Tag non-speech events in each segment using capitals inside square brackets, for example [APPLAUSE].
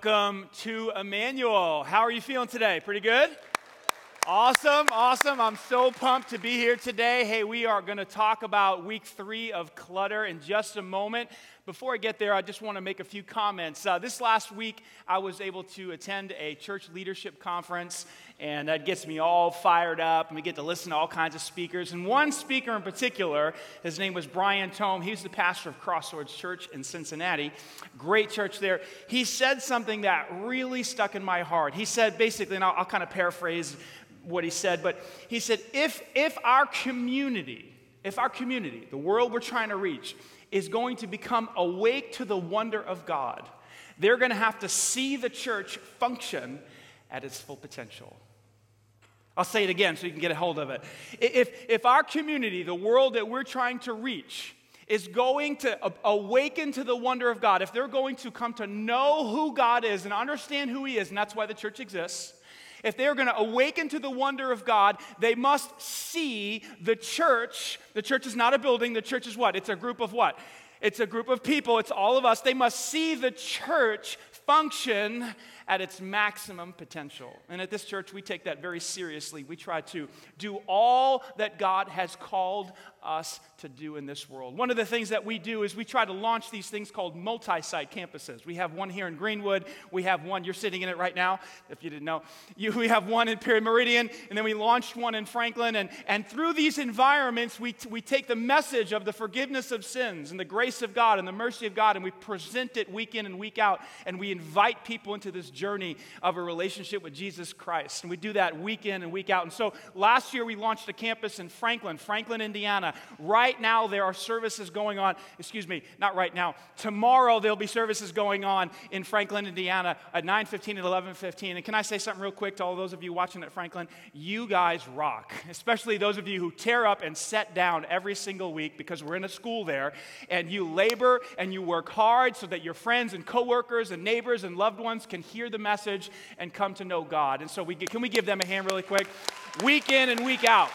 Welcome to Emmanuel. How are you feeling today? Pretty good? Awesome, awesome. I'm so pumped to be here today. Hey, we are going to talk about week three of clutter in just a moment. Before I get there, I just want to make a few comments. Uh, this last week, I was able to attend a church leadership conference, and that gets me all fired up, and we get to listen to all kinds of speakers. And one speaker in particular, his name was Brian Tome. He's the pastor of Crossroads Church in Cincinnati. Great church there. He said something that really stuck in my heart. He said basically, and I'll, I'll kind of paraphrase what he said, but he said, if, if our community, if our community, the world we're trying to reach, is going to become awake to the wonder of God, they're going to have to see the church function at its full potential. I'll say it again so you can get a hold of it. If, if our community, the world that we're trying to reach, is going to awaken to the wonder of God, if they're going to come to know who God is and understand who He is, and that's why the church exists, if they're going to awaken to the wonder of God, they must see the church. The church is not a building, the church is what? It's a group of what? It's a group of people, it's all of us. They must see the church function at its maximum potential. And at this church, we take that very seriously. We try to do all that God has called us to do in this world. One of the things that we do is we try to launch these things called multi site campuses. We have one here in Greenwood, we have one, you're sitting in it right now, if you didn't know. You, we have one in Perry Meridian, and then we launched one in Franklin. And, and through these environments, we, we take the message of the forgiveness of sins and the grace of God and the mercy of God, and we present it week in and week out, and we invite people into this journey of a relationship with Jesus Christ. And we do that week in and week out. And so last year, we launched a campus in Franklin, Franklin, Indiana. Right now, there are services going on. Excuse me, not right now. Tomorrow, there'll be services going on in Franklin, Indiana at 9:15 and 11:15. And can I say something real quick to all those of you watching at Franklin? You guys rock, especially those of you who tear up and set down every single week because we're in a school there, and you labor and you work hard so that your friends and coworkers and neighbors and loved ones can hear the message and come to know God. And so, we, can we give them a hand really quick? Week in and week out.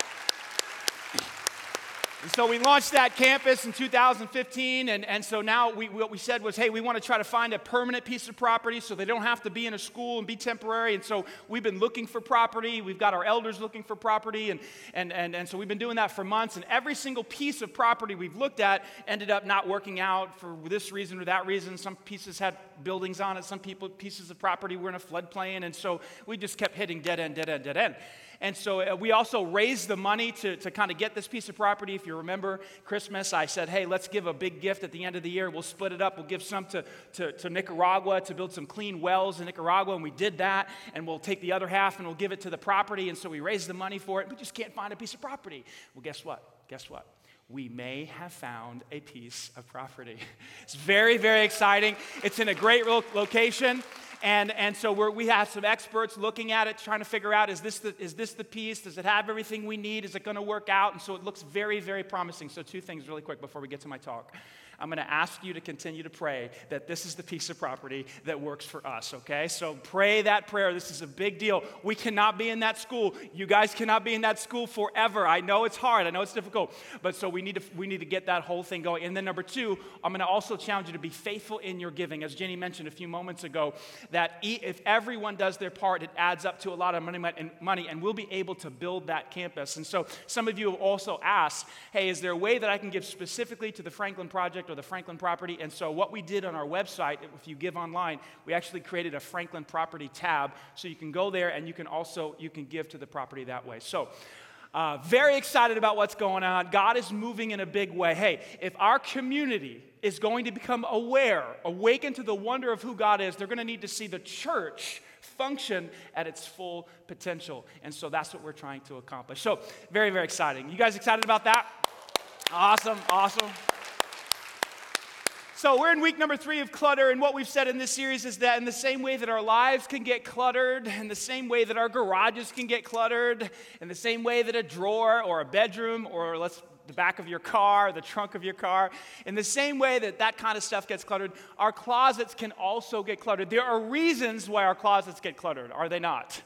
And so we launched that campus in 2015. And, and so now we, what we said was, hey, we want to try to find a permanent piece of property so they don't have to be in a school and be temporary. And so we've been looking for property. We've got our elders looking for property. And, and, and, and so we've been doing that for months. And every single piece of property we've looked at ended up not working out for this reason or that reason. Some pieces had buildings on it, some people, pieces of property were in a floodplain. And so we just kept hitting dead end, dead end, dead end. And so uh, we also raised the money to, to kind of get this piece of property. If you remember Christmas, I said, hey, let's give a big gift at the end of the year. We'll split it up. We'll give some to, to, to Nicaragua to build some clean wells in Nicaragua. And we did that. And we'll take the other half and we'll give it to the property. And so we raised the money for it. We just can't find a piece of property. Well, guess what? Guess what? We may have found a piece of property. [LAUGHS] It's very, very exciting. It's in a great location. And, and so we have some experts looking at it, trying to figure out is this, the, is this the piece? Does it have everything we need? Is it going to work out? And so it looks very, very promising. So, two things really quick before we get to my talk. I'm going to ask you to continue to pray that this is the piece of property that works for us, okay? So pray that prayer. This is a big deal. We cannot be in that school. You guys cannot be in that school forever. I know it's hard. I know it's difficult. But so we need to we need to get that whole thing going. And then number 2, I'm going to also challenge you to be faithful in your giving. As Jenny mentioned a few moments ago, that if everyone does their part, it adds up to a lot of money and money and we'll be able to build that campus. And so some of you have also asked, "Hey, is there a way that I can give specifically to the Franklin project or the Franklin property. And so, what we did on our website, if you give online, we actually created a Franklin property tab. So you can go there and you can also you can give to the property that way. So. Uh, very excited about what's going on. God is moving in a big way. Hey, if our community is going to become aware, awaken to the wonder of who God is, they're going to need to see the church function at its full potential. And so that's what we're trying to accomplish. So, very, very exciting. You guys excited about that? Awesome, awesome. So, we're in week number three of clutter, and what we've said in this series is that in the same way that our lives can get cluttered, in the same way that our garages can get cluttered, in the same way that a drawer or a bedroom or let's the back of your car, the trunk of your car. In the same way that that kind of stuff gets cluttered, our closets can also get cluttered. There are reasons why our closets get cluttered, are they not?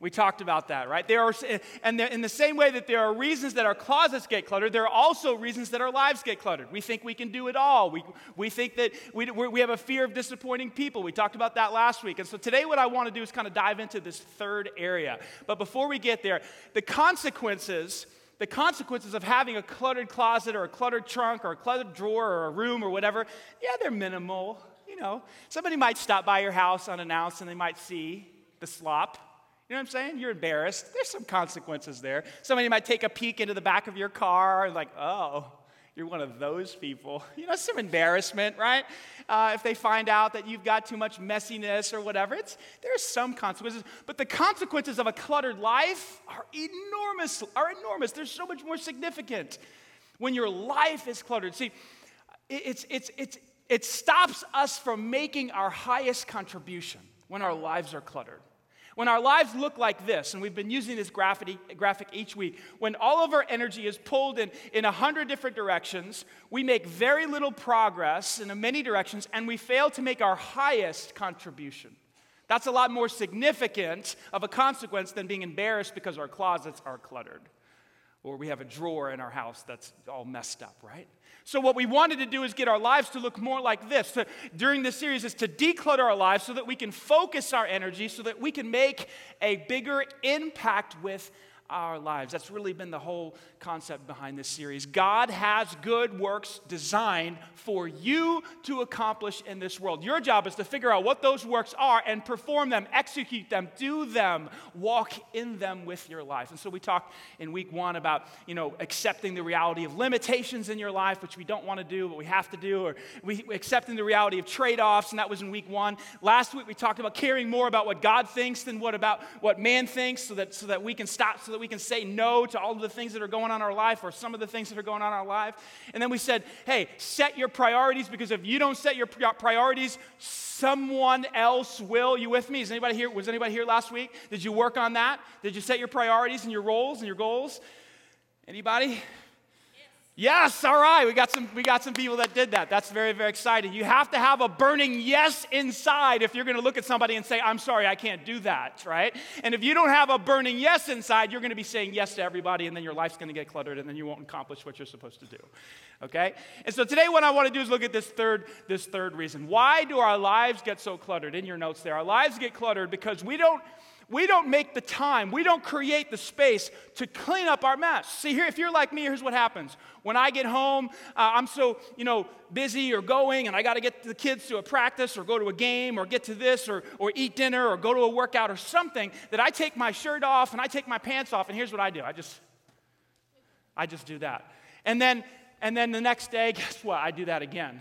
We talked about that, right? There are, eh, and in the same way that there are reasons that our closets get cluttered, there are also reasons that our lives get cluttered. We think we can do it all. We, we think that we, we have a fear of disappointing people. We talked about that last week. And so today, what I want to do is kind of dive into this third area. But before we get there, the consequences the consequences of having a cluttered closet or a cluttered trunk or a cluttered drawer or a room or whatever, yeah, they're minimal. You know, somebody might stop by your house unannounced and they might see the slop you know what I'm saying? You're embarrassed. There's some consequences there. Somebody might take a peek into the back of your car and, like, oh, you're one of those people. [LAUGHS] You know, some embarrassment, right? Uh, if they find out that you've got too much messiness or whatever, it's, there's some consequences. But the consequences of a cluttered life are enormous, are enormous. They're so much more significant when your life is cluttered. See, it's, it's, it's, it stops us from making our highest contribution when our lives are cluttered. When our lives look like this, and we've been using this graphic, each week, when all of our energy is pulled in in a hundred different directions, we make very little progress in many directions, and we fail to make our highest contribution. That's a lot more significant of a consequence than being embarrassed because our closets are cluttered or we have a drawer in our house that's all messed up, right? So, what we wanted to do is get our lives to look more like this. So, during this series, is to declutter our lives so that we can focus our energy, so that we can make a bigger impact with our lives. That's really been the whole concept behind this series. God has good works designed for you to accomplish in this world. Your job is to figure out what those works are and perform them, execute them, do them, walk in them with your life. And so we talked in week one about, you know, accepting the reality of limitations in your life, which we don't want to do, but we have to do, or we accepting the reality of trade-offs, and that was in week one. Last week we talked about caring more about what God thinks than what about what man thinks, so that so that we can stop, so that we can say no to all of the things that are going on in our life or some of the things that are going on in our life. And then we said, hey, set your priorities because if you don't set your priorities, someone else will. You with me? Is anybody here? Was anybody here last week? Did you work on that? Did you set your priorities and your roles and your goals? Anybody? Yes, all right. We got some we got some people that did that. That's very very exciting. You have to have a burning yes inside if you're going to look at somebody and say, "I'm sorry, I can't do that," right? And if you don't have a burning yes inside, you're going to be saying yes to everybody and then your life's going to get cluttered and then you won't accomplish what you're supposed to do. Okay? And so today what I want to do is look at this third this third reason. Why do our lives get so cluttered? In your notes there. Our lives get cluttered because we don't we don't make the time, we don't create the space to clean up our mess. See, here, if you're like me, here's what happens. When I get home, uh, I'm so, you know, busy or going, and I got to get the kids to a practice or go to a game or get to this or, or eat dinner or go to a workout or something that I take my shirt off and I take my pants off, and here's what I do I just, I just do that. And then, and then the next day, [LAUGHS] guess what? I do that again.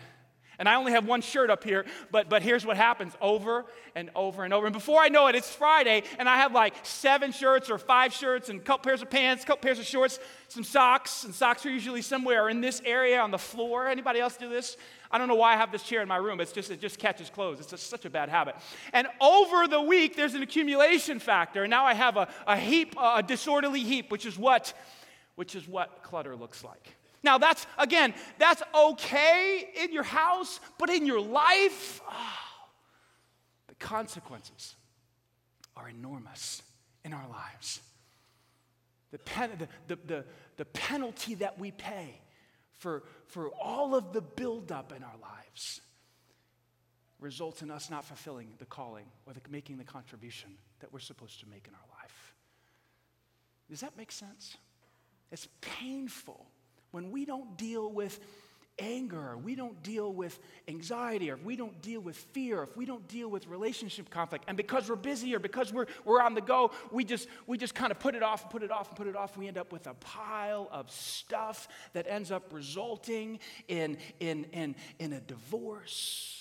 And I only have one shirt up here, but, but here's what happens over and over and over. And before I know it, it's Friday, and I have like seven shirts or five shirts and a couple pairs of pants, a couple pairs of shorts, some socks, and socks are usually somewhere in this area on the floor. Anybody else do this? I don't know why I have this chair in my room. It's just, it just catches clothes. It's just such a bad habit. And over the week, there's an accumulation factor. And now I have a, a heap, a disorderly heap, which is what, which is what clutter looks like. Now, that's, again, that's okay in your house, but in your life, oh, the consequences are enormous in our lives. The, pen, the, the, the, the penalty that we pay for, for all of the buildup in our lives results in us not fulfilling the calling or the, making the contribution that we're supposed to make in our life. Does that make sense? It's painful when we don't deal with anger, we don't deal with anxiety, or if we don't deal with fear, if we don't deal with relationship conflict, and because we're busy or because we're, we're on the go, we just, we just kind of put it off and put it off and put it off. We end up with a pile of stuff that ends up resulting in, in, in, in a divorce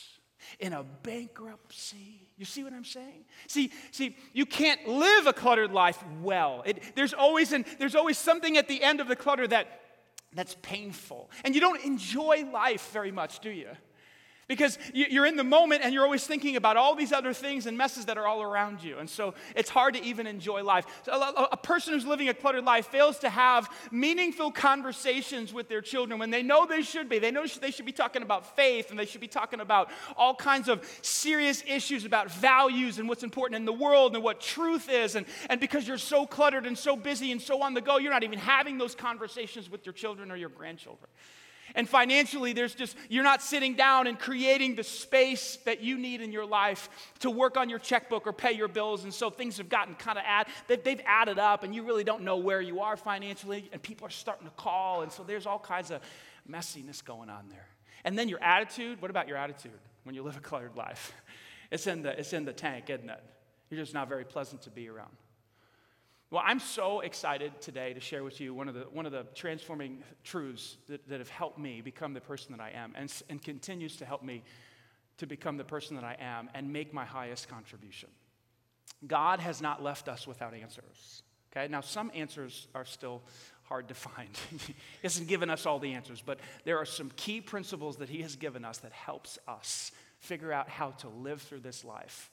in a bankruptcy. You see what I'm saying? See, see, you can't live a cluttered life well. It, there's, always an, there's always something at the end of the clutter that that's painful. And you don't enjoy life very much, do you? Because you're in the moment and you're always thinking about all these other things and messes that are all around you. And so it's hard to even enjoy life. So a person who's living a cluttered life fails to have meaningful conversations with their children when they know they should be. They know they should be talking about faith and they should be talking about all kinds of serious issues about values and what's important in the world and what truth is. And, and because you're so cluttered and so busy and so on the go, you're not even having those conversations with your children or your grandchildren. And financially, there's just, you're not sitting down and creating the space that you need in your life to work on your checkbook or pay your bills. And so things have gotten kind of add, they've, they've added up and you really don't know where you are financially. And people are starting to call. And so there's all kinds of messiness going on there. And then your attitude, what about your attitude when you live a cluttered life? [LAUGHS] It's in the, it's in the tank, isn't it? You're just not very pleasant to be around. Well, I'm so excited today to share with you one of the, one of the transforming truths that, that have helped me become the person that I am and, and continues to help me to become the person that I am and make my highest contribution. God has not left us without answers. Okay, now some answers are still hard to find. [LAUGHS] he hasn't given us all the answers, but there are some key principles that He has given us that helps us figure out how to live through this life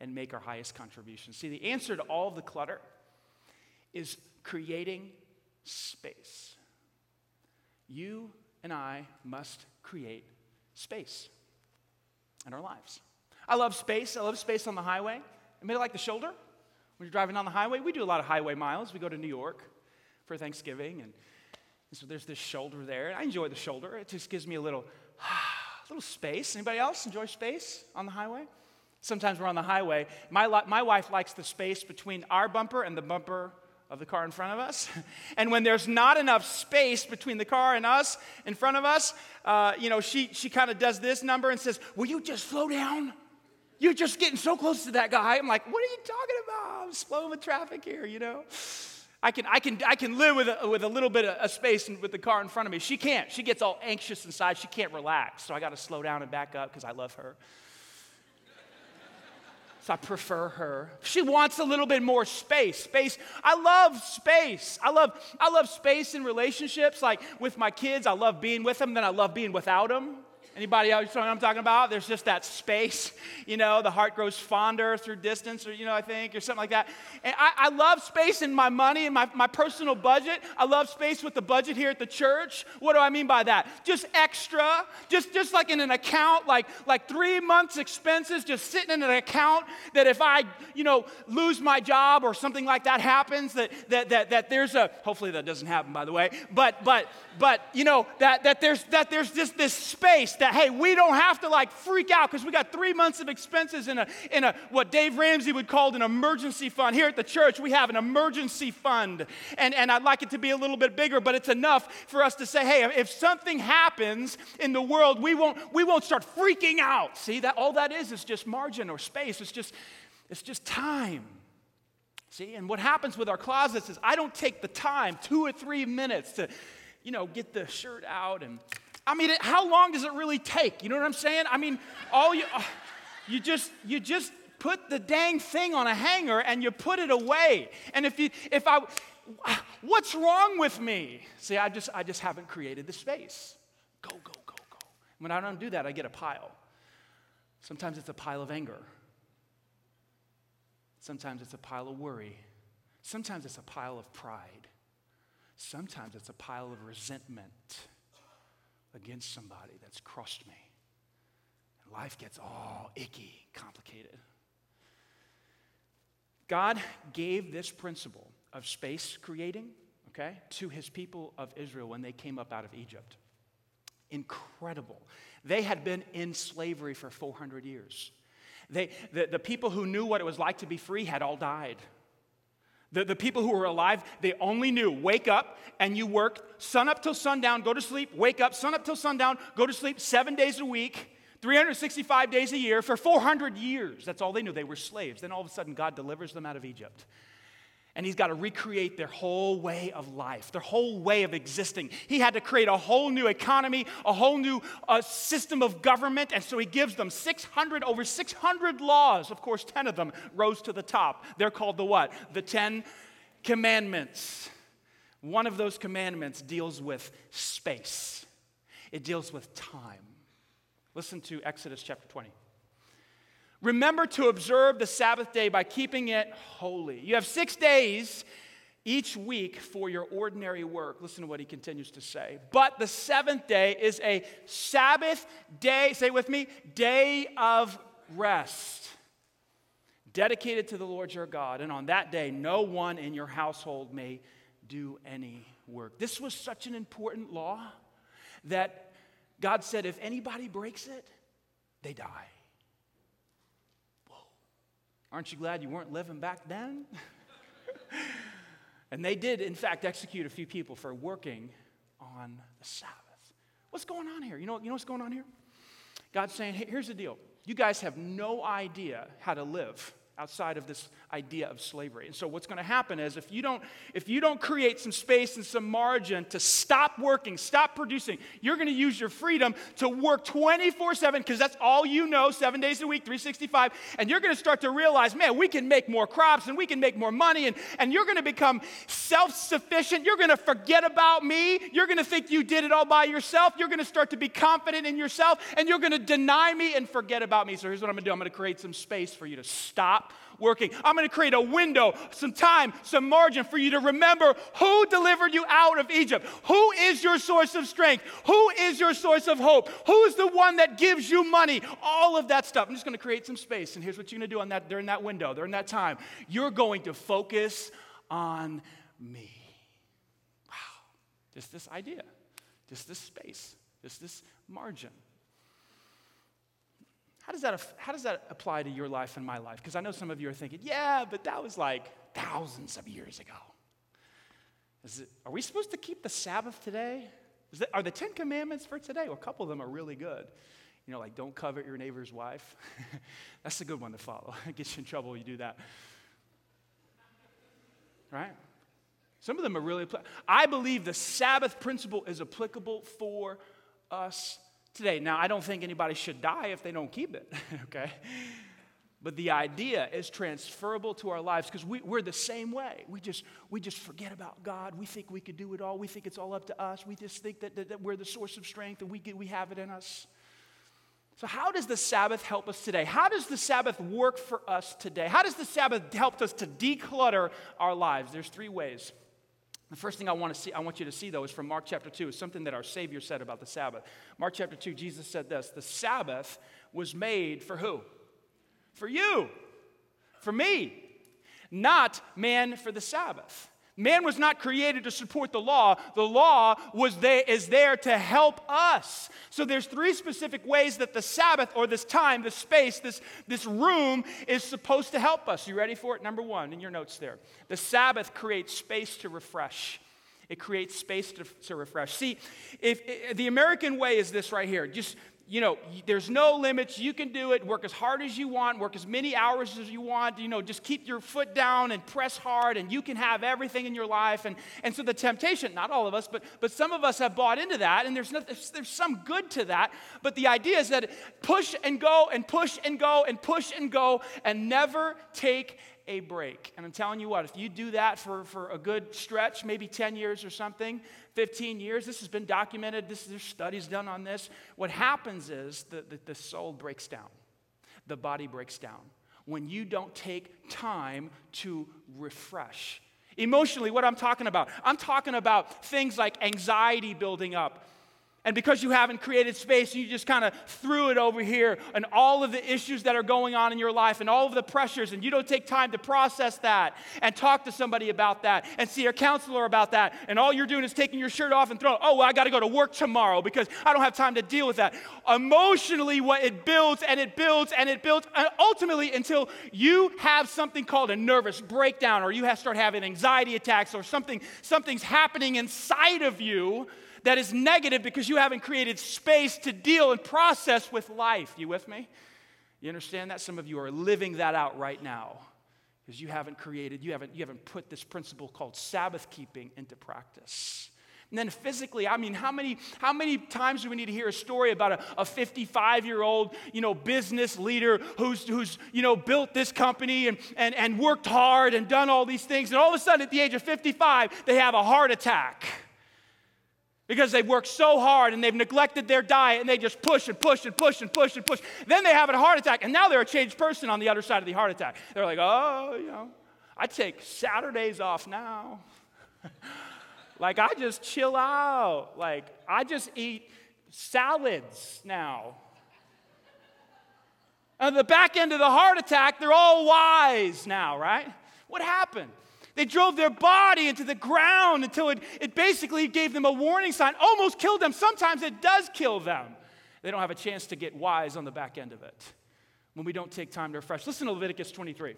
and make our highest contribution. See, the answer to all of the clutter is creating space. You and I must create space in our lives. I love space. I love space on the highway. It like the shoulder. When you're driving on the highway, we do a lot of highway miles. We go to New York for Thanksgiving, and, and so there's this shoulder there. I enjoy the shoulder. It just gives me a little, [SIGHS] little space. Anybody else enjoy space on the highway? Sometimes we're on the highway. My, my wife likes the space between our bumper and the bumper of the car in front of us. [LAUGHS] And when there's not enough space between the car and us in front of us, uh, you know, she, she kind of does this number and says, Will you just slow down? You're just getting so close to that guy. I'm like, What are you talking about? I'm slowing the traffic here, you know? I can, I can, I can live with a, with a little bit of space with the car in front of me. She can't. She gets all anxious inside. She can't relax. So I got to slow down and back up because I love her. So I prefer her. She wants a little bit more space. Space. I love space. I love I love space in relationships. Like with my kids, I love being with them, then I love being without them. Anybody else know what I'm talking about? There's just that space, [LAUGHS] you know, the heart grows fonder through distance, or, you know, I think, or something like that. And I, I love space in my money and my, my personal budget. I love space with the budget here at the church. What do I mean by that? Just extra, just, just like in an account, like, like three months' expenses just sitting in an account that if I, you know, lose my job or something like that happens, that, that, that, that there's a, hopefully that doesn't happen, by the way, but, but, but, you know, that, that, there's, that there's just this space that, hey, we don't have to like freak out because we got three months of expenses in a, in a, what Dave Ramsey would call an emergency fund. Here at the church, we have an emergency fund. And, and I'd like it to be a little bit bigger, but it's enough for us to say, hey, if something happens in the world, we won't, we won't start freaking out. See, that all that is is just margin or space. It's just, it's just time. See, and what happens with our closets is I don't take the time, two or three minutes to, you know, get the shirt out and I mean, how long does it really take? You know what I'm saying? I mean, all you, uh, you just, you just put the dang thing on a hanger and you put it away. And if you, if I, what's wrong with me? See, I just, I just haven't created the space. Go, go, go, go. When I don't do that, I get a pile. Sometimes it's a pile of anger. Sometimes it's a pile of worry. Sometimes it's a pile of pride. Sometimes it's a pile of resentment against somebody that's crushed me. And life gets all icky, complicated. God gave this principle of space creating, okay, to his people of Israel when they came up out of Egypt. Incredible. They had been in slavery for 400 years. They, the, the people who knew what it was like to be free had all died. The, the people who were alive, they only knew wake up and you work sun up till sundown, go to sleep, wake up, sun up till sundown, go to sleep seven days a week, 365 days a year for 400 years. That's all they knew. They were slaves. Then all of a sudden, God delivers them out of Egypt and he's got to recreate their whole way of life, their whole way of existing. He had to create a whole new economy, a whole new uh, system of government, and so he gives them 600, over 600 laws. Of course, 10 of them rose to the top. They're called the what? The 10 commandments. One of those commandments deals with space, it deals with time. Listen to Exodus chapter 20. Remember to observe the Sabbath day by keeping it holy. You have six days each week for your ordinary work. Listen to what he continues to say. But the seventh day is a Sabbath day, say with me, day of rest, dedicated to the Lord your God. And on that day, no one in your household may do any work. This was such an important law that God said if anybody breaks it, they die. Aren't you glad you weren't living back then? [LAUGHS] and they did, in fact, execute a few people for working on the Sabbath. What's going on here? You know, you know what's going on here? God's saying, hey, here's the deal. You guys have no idea how to live outside of this idea of slavery. And so what's going to happen is if you don't if you don't create some space and some margin to stop working, stop producing, you're going to use your freedom to work 24/7 because that's all you know, 7 days a week, 365, and you're going to start to realize, man, we can make more crops and we can make more money and and you're going to become self-sufficient. You're going to forget about me. You're going to think you did it all by yourself. You're going to start to be confident in yourself and you're going to deny me and forget about me. So here's what I'm going to do. I'm going to create some space for you to stop working. I'm going to create a window, some time, some margin for you to remember who delivered you out of Egypt. Who is your source of strength? Who is your source of hope? Who is the one that gives you money? All of that stuff. I'm just going to create some space. And here's what you're going to do on that, during that window, during that time. You're going to focus on me. Wow. Just this idea, just this space, just this margin. How does that, how does that apply to your life and my life? Because I know some of you are thinking, yeah, but that was like thousands of years ago. It, are we supposed to keep the Sabbath today? That, are the Ten Commandments for today? Well, a couple of them are really good. You know, like don't covet your neighbor's wife. [LAUGHS] That's a good one to follow. [LAUGHS] it gets you in trouble when you do that. Right? Some of them are really. I believe the Sabbath principle is applicable for us today. Now, I don't think anybody should die if they don't keep it, [LAUGHS] okay? But the idea is transferable to our lives because we, are the same way. We just, we just forget about God. We think we could do it all. We think it's all up to us. We just think that, that, that we're the source of strength and we, get, we have it in us. So, how does the Sabbath help us today? How does the Sabbath work for us today? How does the Sabbath help us to declutter our lives? There's three ways. The first thing I want to see, I want you to see though, is from Mark chapter 2, is something that our Savior said about the Sabbath. Mark chapter 2, Jesus said this the Sabbath was made for who? For you, for me, not man for the Sabbath. Man was not created to support the law. The law was there, is there to help us. So there's three specific ways that the Sabbath or this time, this space, this, this room is supposed to help us. You ready for it? Number one, in your notes there. The Sabbath creates space to refresh. It creates space to, to refresh. See, if, if the American way is this right here. Just you know, there's no limits. You can do it. Work as hard as you want, work as many hours as you want. You know, just keep your foot down and press hard, and you can have everything in your life. And, and so the temptation, not all of us, but, but some of us have bought into that, and there's, no, there's some good to that. But the idea is that push and go and push and go and push and go and never take a break. And I'm telling you what, if you do that for, for a good stretch, maybe 10 years or something, 15 years, this has been documented, this, there's studies done on this. What happens is that the, the soul breaks down, the body breaks down when you don't take time to refresh. Emotionally, what I'm talking about, I'm talking about things like anxiety building up, and because you haven't created space, you just kind of threw it over here and all of the issues that are going on in your life and all of the pressures, and you don't take time to process that and talk to somebody about that and see a counselor about that. And all you're doing is taking your shirt off and throwing, oh, well, I got to go to work tomorrow because I don't have time to deal with that. Emotionally, what it builds and it builds and it builds, and ultimately until you have something called a nervous breakdown or you have start having anxiety attacks or something, something's happening inside of you that is negative because you haven't created space to deal and process with life. You with me? You understand that? Some of you are living that out right now because you haven't created, you haven't, you haven't put this principle called Sabbath keeping into practice. And then physically, I mean, how many, how many times do we need to hear a story about a 55 year old, you know, business leader who's, who's, you know, built this company and, and, and worked hard and done all these things. And all of a sudden, at the age of 55, they have a heart attack. Because they've worked so hard and they've neglected their diet and they just push and push and push and push and push. Then they have a heart attack and now they're a changed person on the other side of the heart attack. They're like, oh, you know, I take Saturdays off now. [LAUGHS] like, I just chill out. Like, I just eat salads now. On the back end of the heart attack, they're all wise now, right? What happened? They drove their body into the ground until it, it basically gave them a warning sign, almost killed them. Sometimes it does kill them. They don't have a chance to get wise on the back end of it when we don't take time to refresh. Listen to Leviticus 23.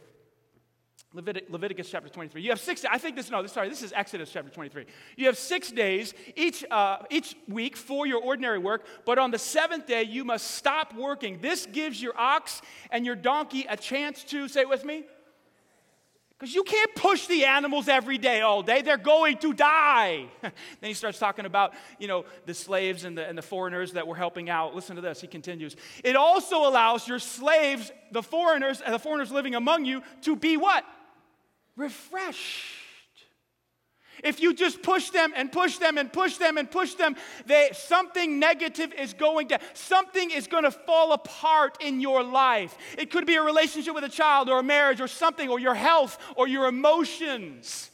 Levit- Leviticus chapter 23. You have six, I think this, no, this, sorry, this is Exodus chapter 23. You have six days each, uh, each week for your ordinary work, but on the seventh day you must stop working. This gives your ox and your donkey a chance to, say it with me, because you can't push the animals every day, all day. They're going to die. [LAUGHS] then he starts talking about, you know, the slaves and the, and the foreigners that were helping out. Listen to this. He continues. It also allows your slaves, the foreigners, and the foreigners living among you, to be what? Refreshed. If you just push them and push them and push them and push them, they, something negative is going to, something is going to fall apart in your life. It could be a relationship with a child or a marriage or something, or your health or your emotions.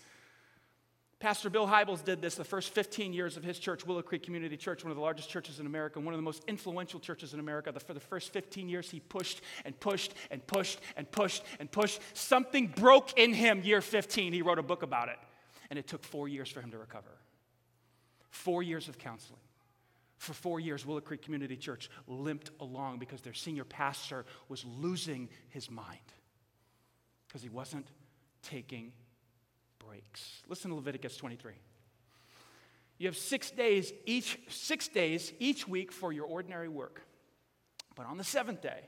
Pastor Bill Hybels did this the first 15 years of his church, Willow Creek Community Church, one of the largest churches in America, one of the most influential churches in America. For the first 15 years, he pushed and pushed and pushed and pushed and pushed. Something broke in him year 15. He wrote a book about it and it took four years for him to recover. Four years of counseling. For four years, Willow Creek Community Church limped along because their senior pastor was losing his mind because he wasn't taking breaks. Listen to Leviticus 23. You have six days each, six days each week for your ordinary work. But on the seventh day,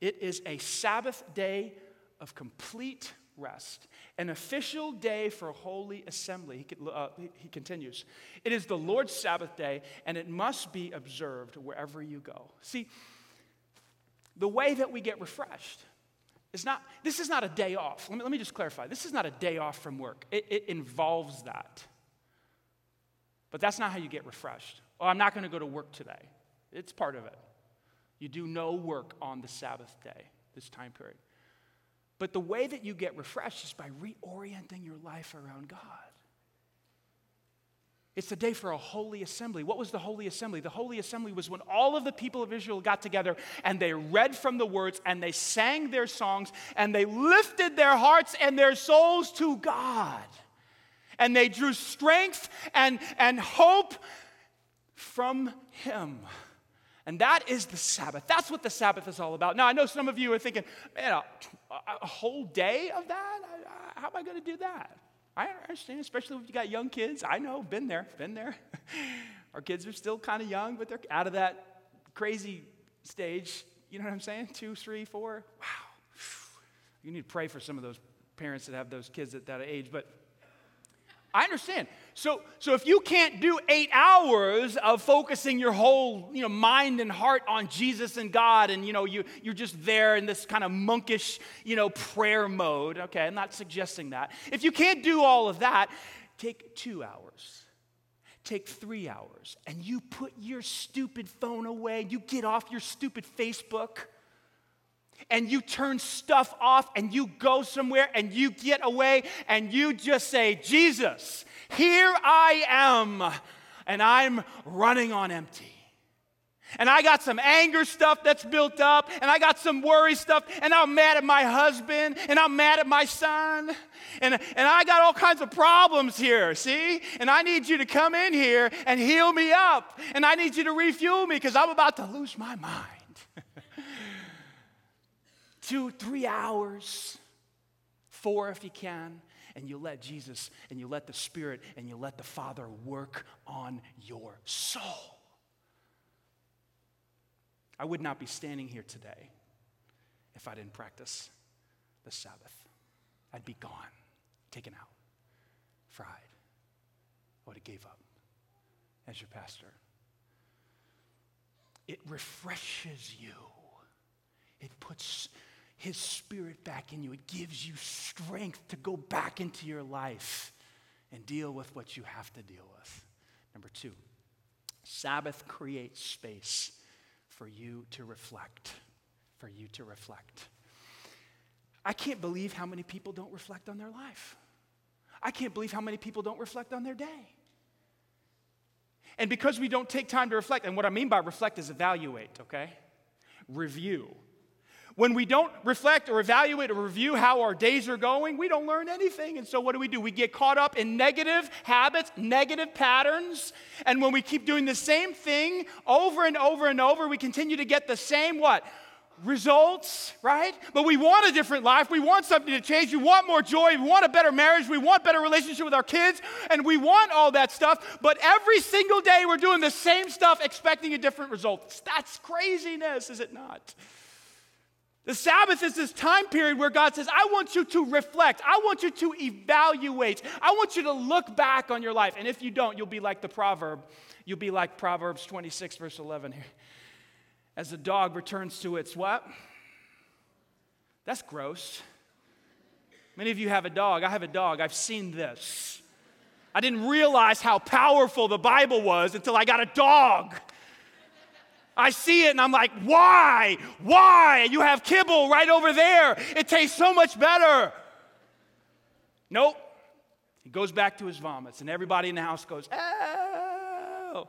it is a Sabbath day of complete rest, an official day for holy assembly. He, uh, he, continues. It is the Lord's Sabbath day, and it must be observed wherever you go. See, the way that we get refreshed is not, this is not a day off. Let me, let me just clarify. This is not a day off from work, it, it involves that. But that's not how you get refreshed. Oh, I'm not going to go to work today. It's part of it. You do no work on the Sabbath day, this time period. But the way that you get refreshed is by reorienting your life around God. It's the day for a holy assembly. What was the holy assembly? The holy assembly was when all of the people of Israel got together and they read from the words and they sang their songs and they lifted their hearts and their souls to God. And they drew strength and, and hope from Him. And that is the Sabbath. That's what the Sabbath is all about. Now, I know some of you are thinking, man, a, a whole day of that? How am I going to do that? I understand, especially if you got young kids. I know, been there, been there. [LAUGHS] Our kids are still kind of young, but they're out of that crazy stage. You know what I'm saying? Two, three, four. Wow. You need to pray for some of those parents that have those kids at that age. But I understand. So, so if you can't do eight hours of focusing your whole you know, mind and heart on Jesus and God, and you know, you, you're just there in this kind of monkish you know, prayer mode, okay, I'm not suggesting that. If you can't do all of that, take two hours. Take three hours and you put your stupid phone away. You get off your stupid Facebook and you turn stuff off and you go somewhere and you get away and you just say, Jesus, here I am, and I'm running on empty. And I got some anger stuff that's built up, and I got some worry stuff, and I'm mad at my husband, and I'm mad at my son, and, and I got all kinds of problems here, see? And I need you to come in here and heal me up, and I need you to refuel me because I'm about to lose my mind two, three hours, four if you can, and you let Jesus and you let the Spirit and you let the Father work on your soul. I would not be standing here today if I didn't practice the Sabbath. I'd be gone, taken out, fried. I would have gave up as your pastor. It refreshes you. It puts his Spirit back in you. It gives you strength to go back into your life and deal with what you have to deal with. Number two, Sabbath creates space for you to reflect, for you to reflect. I can't believe how many people don't reflect on their life. I can't believe how many people don't reflect on their day. And because we don't take time to reflect, and what I mean by reflect is evaluate, okay? Review. When we don't reflect or evaluate or review how our days are going, we don't learn anything. And so, what do we do? We get caught up in negative habits, negative patterns. And when we keep doing the same thing over and over and over, we continue to get the same what? results, right? But we want a different life. We want something to change. We want more joy. We want a better marriage. We want better relationship with our kids. And we want all that stuff. But every single day we're doing the same stuff expecting a different result. That's craziness, is it not? The Sabbath is this time period where God says, I want you to reflect. I want you to evaluate. I want you to look back on your life. And if you don't, you'll be like the proverb. You'll be like Proverbs 26, verse 11 here as a dog returns to its what? That's gross. Many of you have a dog. I have a dog. I've seen this. I didn't realize how powerful the Bible was until I got a dog. I see it and I'm like, why? Why? You have kibble right over there. It tastes so much better. Nope. He goes back to his vomits, and everybody in the house goes, oh.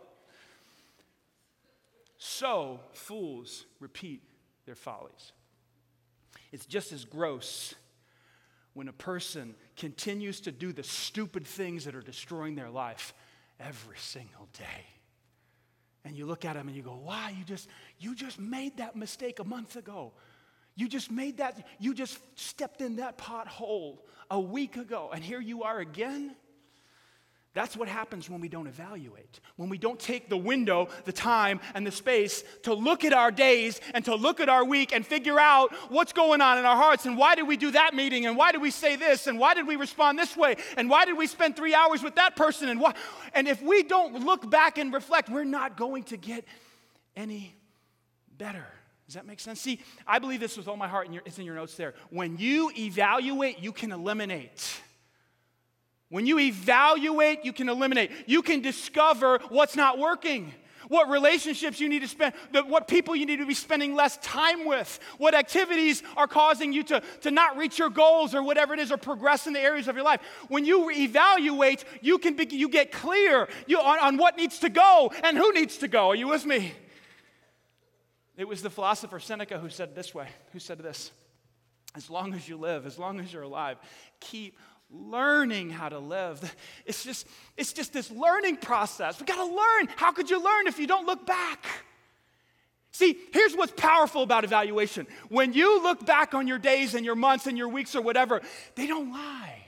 So fools repeat their follies. It's just as gross when a person continues to do the stupid things that are destroying their life every single day. And you look at them and you go, "Why? You just you just made that mistake a month ago. You just made that you just stepped in that pothole a week ago and here you are again?" That's what happens when we don't evaluate. When we don't take the window, the time, and the space to look at our days and to look at our week and figure out what's going on in our hearts and why did we do that meeting and why did we say this and why did we respond this way and why did we spend three hours with that person and why. And if we don't look back and reflect, we're not going to get any better. Does that make sense? See, I believe this with all my heart, and it's in your notes there. When you evaluate, you can eliminate. When you evaluate, you can eliminate. You can discover what's not working, what relationships you need to spend, what people you need to be spending less time with, what activities are causing you to, to not reach your goals or whatever it is, or progress in the areas of your life. When you evaluate, you can be, you get clear you, on, on what needs to go and who needs to go. Are you with me? It was the philosopher Seneca who said this way, who said this. As long as you live, as long as you're alive, keep learning how to live. It's just, it's just this learning process. We got to learn. How could you learn if you don't look back? See, here's what's powerful about evaluation. When you look back on your days and your months and your weeks or whatever, they don't lie.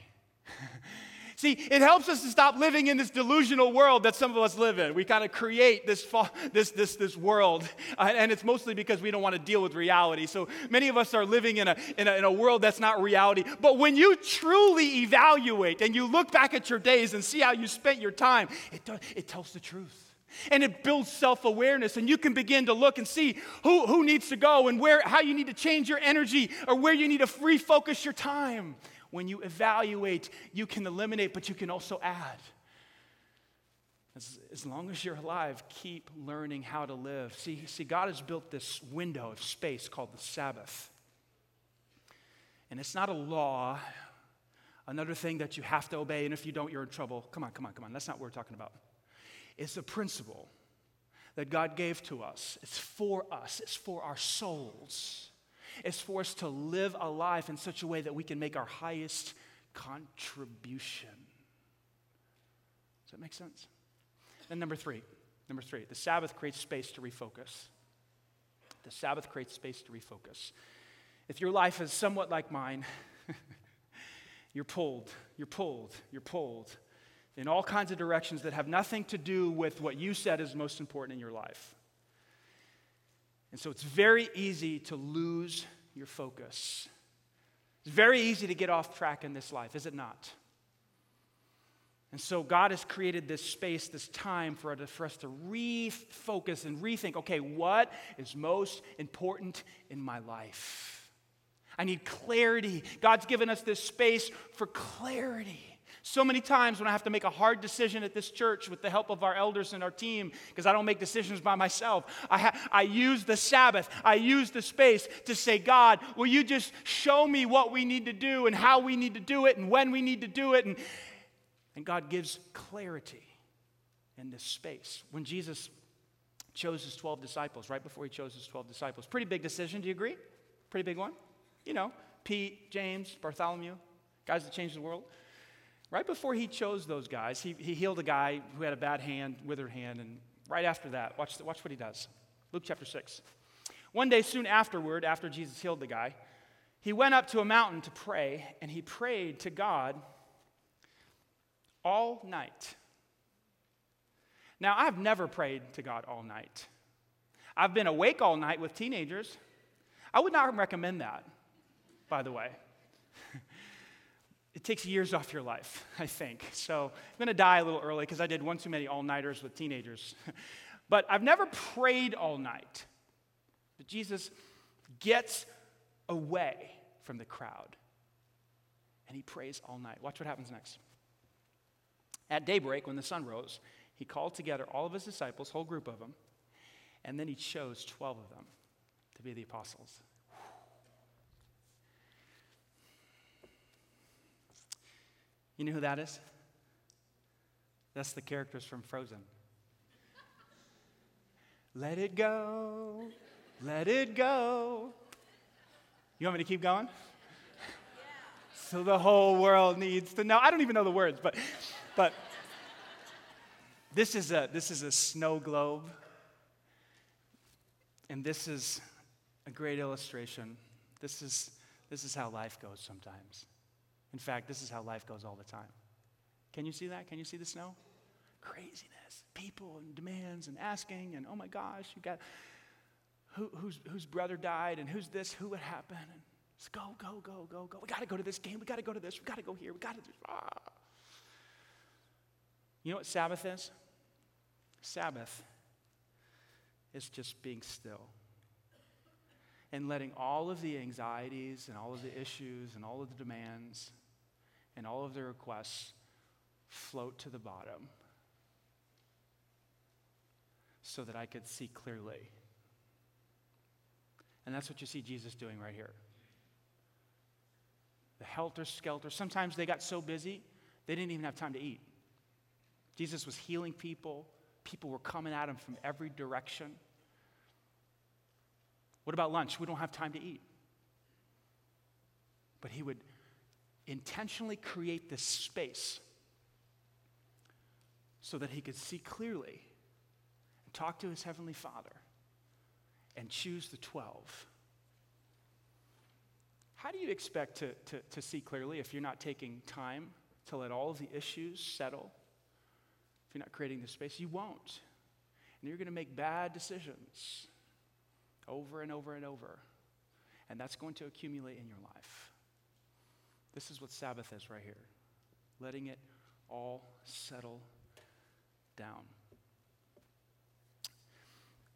See, it helps us to stop living in this delusional world that some of us live in. We kind of create this, this, this, this world, uh, and it's mostly because we don't want to deal with reality. So many of us are living in a, in, a, in a world that's not reality. But when you truly evaluate and you look back at your days and see how you spent your time, it, it tells the truth and it builds self-awareness and you can begin to look and see who, who needs to go and where how you need to change your energy or where you need to refocus your time when you evaluate, you can eliminate, but you can also add. As, as long as you're alive, keep learning how to live. See, see, God has built this window of space called the Sabbath. And it's not a law, another thing that you have to obey, and if you don't, you're in trouble. Come on, come on, come on. That's not what we're talking about. It's a principle that God gave to us, it's for us, it's for our souls is for us to live a life in such a way that we can make our highest contribution. Does that make sense? And number three, number three, the Sabbath creates space to refocus. The Sabbath creates space to refocus. If your life is somewhat like mine, [LAUGHS] you're pulled, you're pulled, you're pulled in all kinds of directions that have nothing to do with what you said is most important in your life. And so it's very easy to lose your focus. It's very easy to get off track in this life, is it not? And so God has created this space, this time for, us to refocus and rethink okay, what is most important in my life? I need clarity. God's given us this space for clarity So many times when I have to make a hard decision at this church with the help of our elders and our team, because I don't make decisions by myself, I, ha- I use the Sabbath, I use the space to say, God, will you just show me what we need to do and how we need to do it and when we need to do it? And, and God gives clarity in this space. When Jesus chose his 12 disciples, right before he chose his 12 disciples, pretty big decision, do you agree? Pretty big one. You know, Pete, James, Bartholomew, guys that changed the world. Right before he chose those guys, he, he healed a guy who had a bad hand, withered hand, and right after that, watch, watch what he does. Luke chapter 6. One day, soon afterward, after Jesus healed the guy, he went up to a mountain to pray, and he prayed to God all night. Now, I've never prayed to God all night. I've been awake all night with teenagers. I would not recommend that, by the way takes years off your life, [LAUGHS] I think. So I'm going to die a little early because I did one too many all nighters with teenagers. [LAUGHS] but I've never prayed all night. But Jesus gets away from the crowd and he prays all night. Watch what happens next. At daybreak, when the sun rose, he called together all of his disciples, whole group of them, and then he chose 12 of them to be the apostles. You know who that is? That's the characters from Frozen. let it go, let it go. You want me to keep going? So the whole world needs to know. I don't even know the words, but, but this is a this is a snow globe, and this is a great illustration. This is this is how life goes sometimes. In fact, this is how life goes all the time. Can you see that? Can you see the snow? Craziness. People and demands and asking, and oh my gosh, you got who, whose, whose brother died, and who's this, who would happen. And just go, go, go, go, go. We got to go to this game. We got to go to this. We got to go here. We got to do. Ah. You know what Sabbath is? Sabbath is just being still and letting all of the anxieties and all of the issues and all of the demands and all of the requests float to the bottom so that I could see clearly. And that's what you see Jesus doing right here. The helter skelter. Sometimes they got so busy, they didn't even have time to eat. Jesus was healing people, people were coming at him from every direction. What about lunch? We don't have time to eat. But he would intentionally create this space so that he could see clearly and talk to his heavenly Father and choose the 12. How do you expect to, to, to see clearly if you're not taking time to let all of the issues settle? If you're not creating the space, you won't. And you're going to make bad decisions over and over and over. And that's going to accumulate in your life. This is what Sabbath is right here letting it all settle down.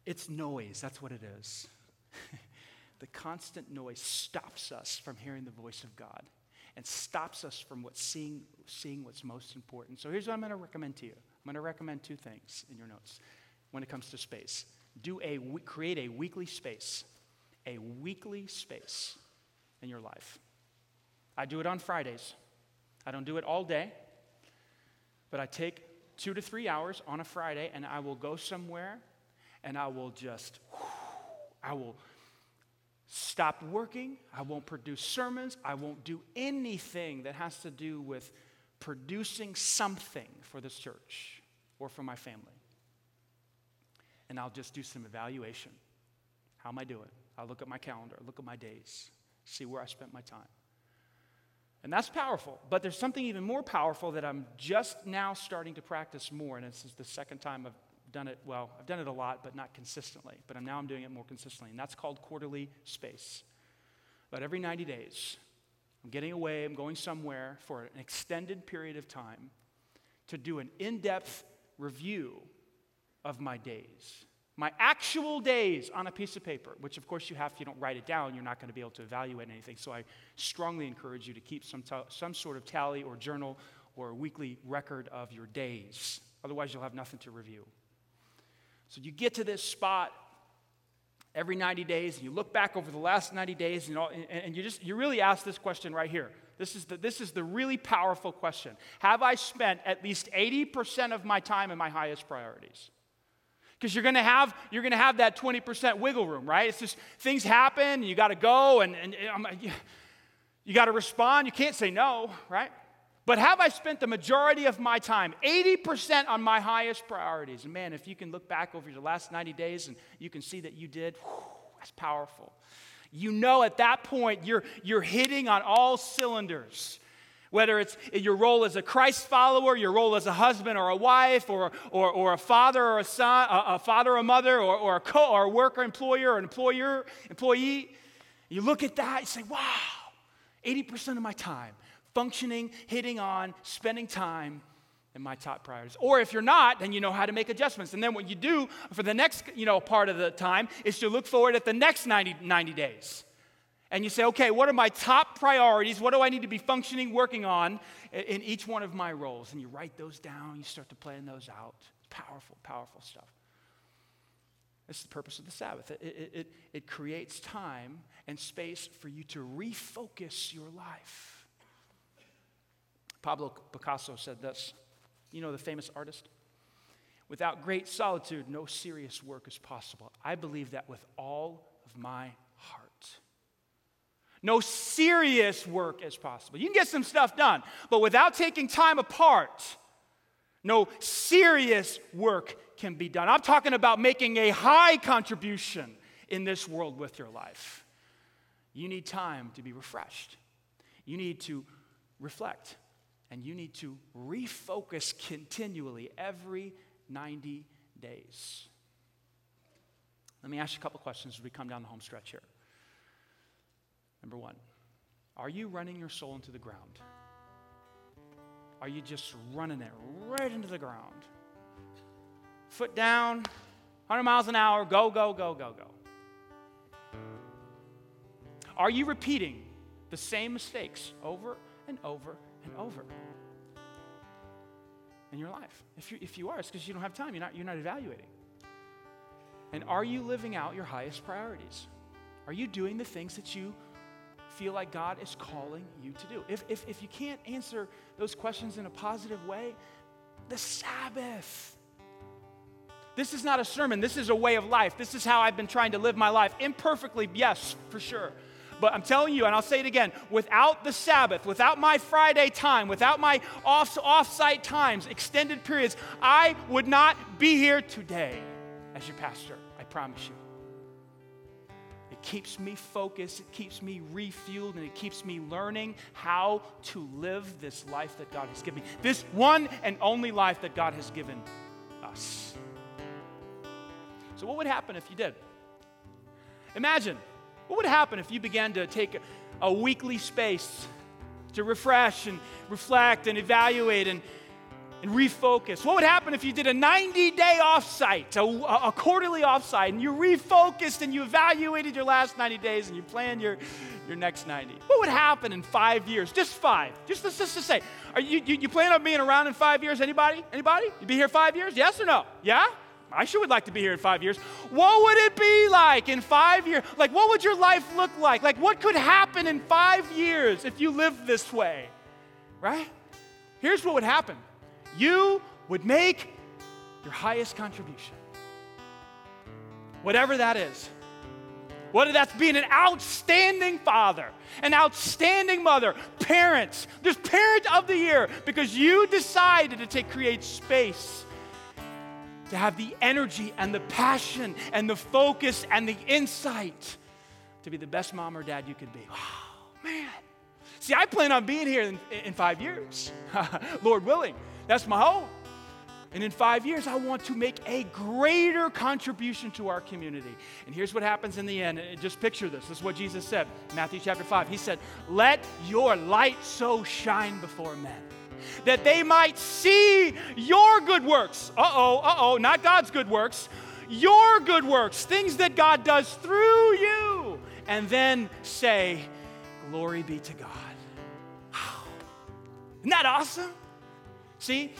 It's noise, that's what it is. [LAUGHS] the constant noise stops us from hearing the voice of God and stops us from what seeing, seeing what's most important. So here's what I'm going to recommend to you. I'm going to recommend two things in your notes when it comes to space. Do a create a weekly space, a weekly space in your life. I do it on Fridays. I don't do it all day, but I take two to three hours on a Friday and I will go somewhere and I will just, I will stop working. I won't produce sermons. I won't do anything that has to do with producing something for this church or for my family. And I'll just do some evaluation. How am I doing? I'll look at my calendar, look at my days, see where I spent my time. And that's powerful. But there's something even more powerful that I'm just now starting to practice more. And this is the second time I've done it. Well, I've done it a lot, but not consistently. But I'm, now I'm doing it more consistently. And that's called quarterly space. About every 90 days, I'm getting away, I'm going somewhere for an extended period of time to do an in depth review of my days my actual days on a piece of paper, which of course you have, if you don't write it down, you're not going to be able to evaluate anything. So I strongly encourage you to keep some, t- some sort of tally or journal or weekly record of your days. Otherwise, you'll have nothing to review. So you get to this spot every 90 days, and you look back over the last 90 days, and, all, and, and you just you really ask this question right here. This is, the, this is the really powerful question. Have I spent at least 80% of my time in my highest priorities? Because you're gonna have you're gonna have that 20% wiggle room, right? It's just things happen, you gotta go, and, and, you, you gotta respond. You can't say no, right? But have I spent the majority of my time, 80% on my highest priorities? And man, if you can look back over your last 90 days and you can see that you did, whew, that's powerful. You know at that point you're, you're hitting on all cylinders. Whether it's your role as a Christ follower, your role as a husband or a wife, or, or, or a father or a son, a, a father or mother, or, or a co or a worker, employer, or an employer, employee, you look at that, you say, wow, 80% of my time functioning, hitting on, spending time in my top priorities. Or if you're not, then you know how to make adjustments. And then what you do for the next, you know, part of the time is to look forward at the next 90, 90 days. And you say, okay, what are my top priorities? What do I need to be functioning, working on in each one of my roles? And you write those down, you start to plan those out. Powerful, powerful stuff. This is the purpose of the Sabbath. It, it, it, it creates time and space for you to refocus your life. Pablo Picasso said this. You know the famous artist? Without great solitude, no serious work is possible. I believe that with all of my. No serious work is possible. You can get some stuff done, but without taking time apart, no serious work can be done. I'm talking about making a high contribution in this world with your life. You need time to be refreshed. You need to reflect and you need to refocus continually every 90 days. Let me ask you a couple questions as we come down the home stretch here. Number one, are you running your soul into the ground? Are you just running it right into the ground? Foot down, 100 miles an hour, go, go, go, go, go. Are you repeating the same mistakes over and over and over in your life. If you, if you are, it's because you don't have time. You're not, you're not evaluating. And are you living out your highest priorities? Are you doing the things that you feel like God is calling you to do? If, if, if you can't answer those questions in a positive way, the Sabbath. This is not a sermon. This is a way of life. This is how I've been trying to live my life. Imperfectly, yes, for sure. But I'm telling you, and I'll say it again without the Sabbath, without my Friday time, without my off, off-site times, extended periods, I would not be here today as your pastor. I promise you. It keeps me focused, it keeps me refueled, and it keeps me learning how to live this life that God has given me. This one and only life that God has given us. So, what would happen if you did? Imagine what would happen if you began to take a, a weekly space to refresh and reflect and evaluate and, and refocus? What would happen if you did a 90 day offsite, a, a quarterly offsite, and you refocused and you evaluated your last 90 days and you planned your, your next 90? What would happen in five years? Just five. Just, let's just say, are you, you, you plan on being around in five years? Anybody? Anybody? You be here five years? Yes or no? Yeah? I sure would like to be here in five years. What would it be like in five years? Like, what would your life look like? Like, what could happen in five years if you lived this way? Right? Here's what would happen you would make your highest contribution, whatever that is. Whether that's being an outstanding father, an outstanding mother, parents, there's parent of the year because you decided to take create space to have the energy and the passion and the focus and the insight to be the best mom or dad you could be. Wow, man. See, I plan on being here in, in five years, [LAUGHS] Lord willing. That's my hope. And in five years, I want to make a greater contribution to our community. And here's what happens in the end. Just picture this. This is what Jesus said, Matthew chapter 5. He said, Let your light so shine before men that they might see your good works. Uh oh, uh oh, not God's good works, your good works, things that God does through you, and then say, Glory be to God. Isn't that awesome? See,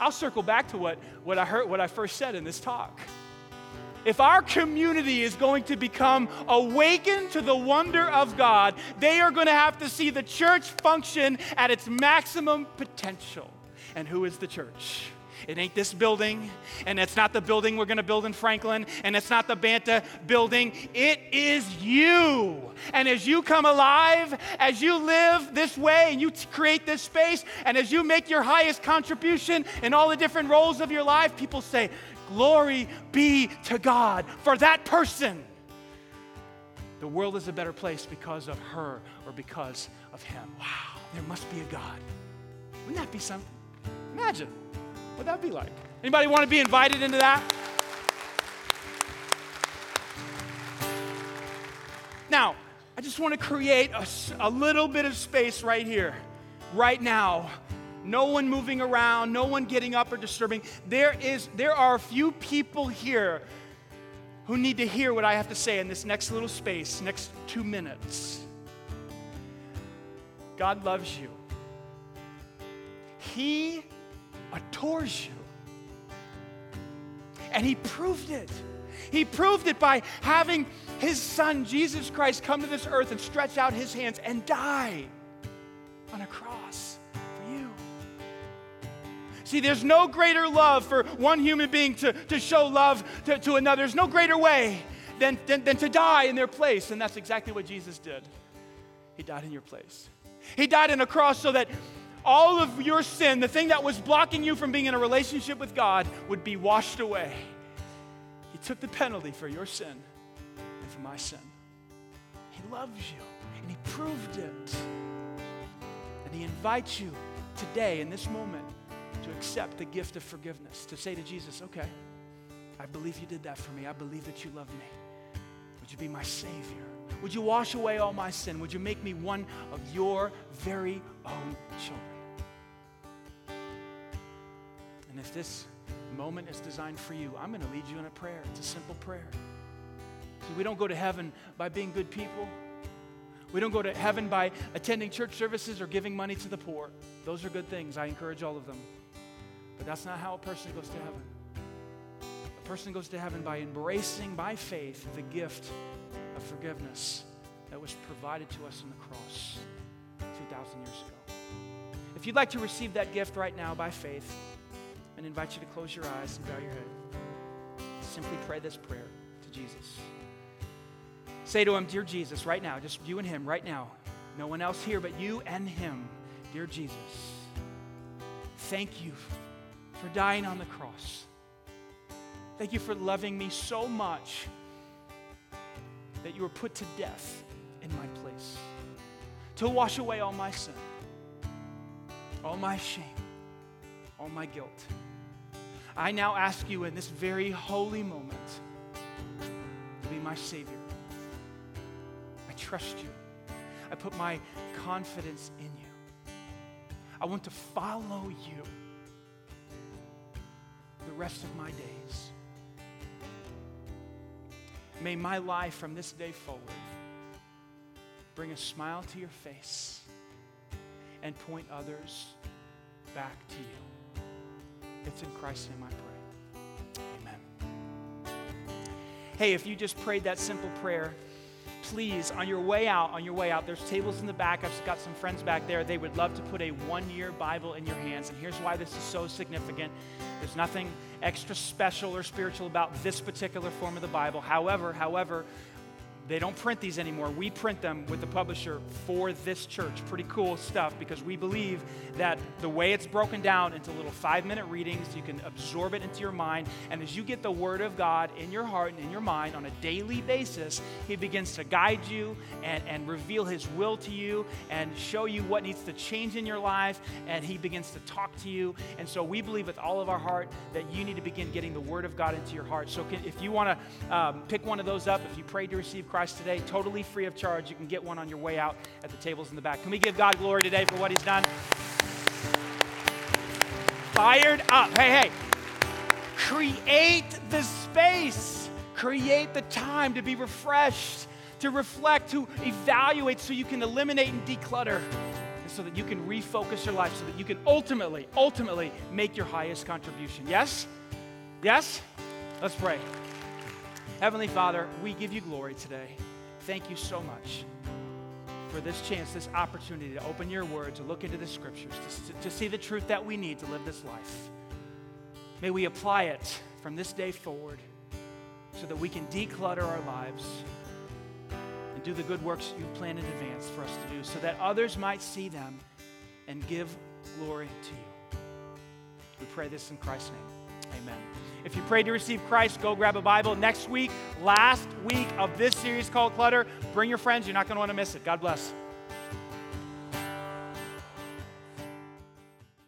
I'll circle back to what, what I heard, what I first said in this talk. If our community is going to become awakened to the wonder of God, they are going to have to see the church function at its maximum potential. And who is the church? It ain't this building, and it's not the building we're gonna build in Franklin, and it's not the Banta building. It is you. And as you come alive, as you live this way, and you create this space, and as you make your highest contribution in all the different roles of your life, people say, Glory be to God for that person. The world is a better place because of her or because of him. Wow, there must be a God. Wouldn't that be something? Imagine. What'd that be like? Anybody want to be invited into that? Now, I just want to create a, a little bit of space right here, right now. No one moving around, no one getting up or disturbing. There is there are a few people here who need to hear what I have to say in this next little space, next 2 minutes. God loves you. He adores you. And he proved it. He proved it by having his son, Jesus Christ, come to this earth and stretch out his hands and die on a cross for you. See, there's no greater love for one human being to, to show love to, to another. There's no greater way than, than, than to die in their place. And that's exactly what Jesus did. He died in your place. He died on a cross so that all of your sin, the thing that was blocking you from being in a relationship with God, would be washed away. He took the penalty for your sin and for my sin. He loves you, and He proved it. And He invites you today, in this moment, to accept the gift of forgiveness, to say to Jesus, okay, I believe you did that for me. I believe that you love me. Would you be my Savior? Would you wash away all my sin? Would you make me one of your very own children? And if this moment is designed for you, I'm going to lead you in a prayer. It's a simple prayer. See, we don't go to heaven by being good people. We don't go to heaven by attending church services or giving money to the poor. Those are good things. I encourage all of them. But that's not how a person goes to heaven. A person goes to heaven by embracing by faith the gift of forgiveness that was provided to us on the cross 2,000 years ago. If you'd like to receive that gift right now by faith, and invite you to close your eyes and bow your head. Simply pray this prayer to Jesus. Say to him, Dear Jesus, right now, just you and him right now. No one else here but you and him. Dear Jesus, thank you for dying on the cross. Thank you for loving me so much that you were put to death in my place to wash away all my sin, all my shame, all my guilt. I now ask you in this very holy moment to be my Savior. I trust you. I put my confidence in you. I want to follow you the rest of my days. May my life from this day forward bring a smile to your face and point others back to you. It's in Christ's name I pray. Amen. Hey, if you just prayed that simple prayer, please, on your way out, on your way out, there's tables in the back. I've got some friends back there. They would love to put a one year Bible in your hands. And here's why this is so significant there's nothing extra special or spiritual about this particular form of the Bible. However, however, they don't print these anymore. We print them with the publisher for this church. Pretty cool stuff because we believe that the way it's broken down into little five minute readings, you can absorb it into your mind. And as you get the Word of God in your heart and in your mind on a daily basis, He begins to guide you and, and reveal His will to you and show you what needs to change in your life. And He begins to talk to you. And so we believe with all of our heart that you need to begin getting the Word of God into your heart. So can, if you want to um, pick one of those up, if you prayed to receive Christ today, totally free of charge. You can get one on your way out at the tables in the back. Can we give God glory today for what He's done? Fired up. Hey, hey. Create the space, create the time to be refreshed, to reflect, to evaluate so you can eliminate and declutter. so that you can refocus your life, so that you can ultimately, ultimately make your highest contribution. Yes? Yes? Let's pray. Heavenly Father, we give you glory today. Thank you so much for this chance, this opportunity to open your word, to look into the scriptures, to, to see the truth that we need to live this life. May we apply it from this day forward so that we can declutter our lives and do the good works you planned in advance for us to do so that others might see them and give glory to you. We pray this in Christ's name. Amen. If you prayed to receive Christ, go grab a Bible. Next week, last week of this series called Clutter, bring your friends. You're not going to want to miss it. God bless.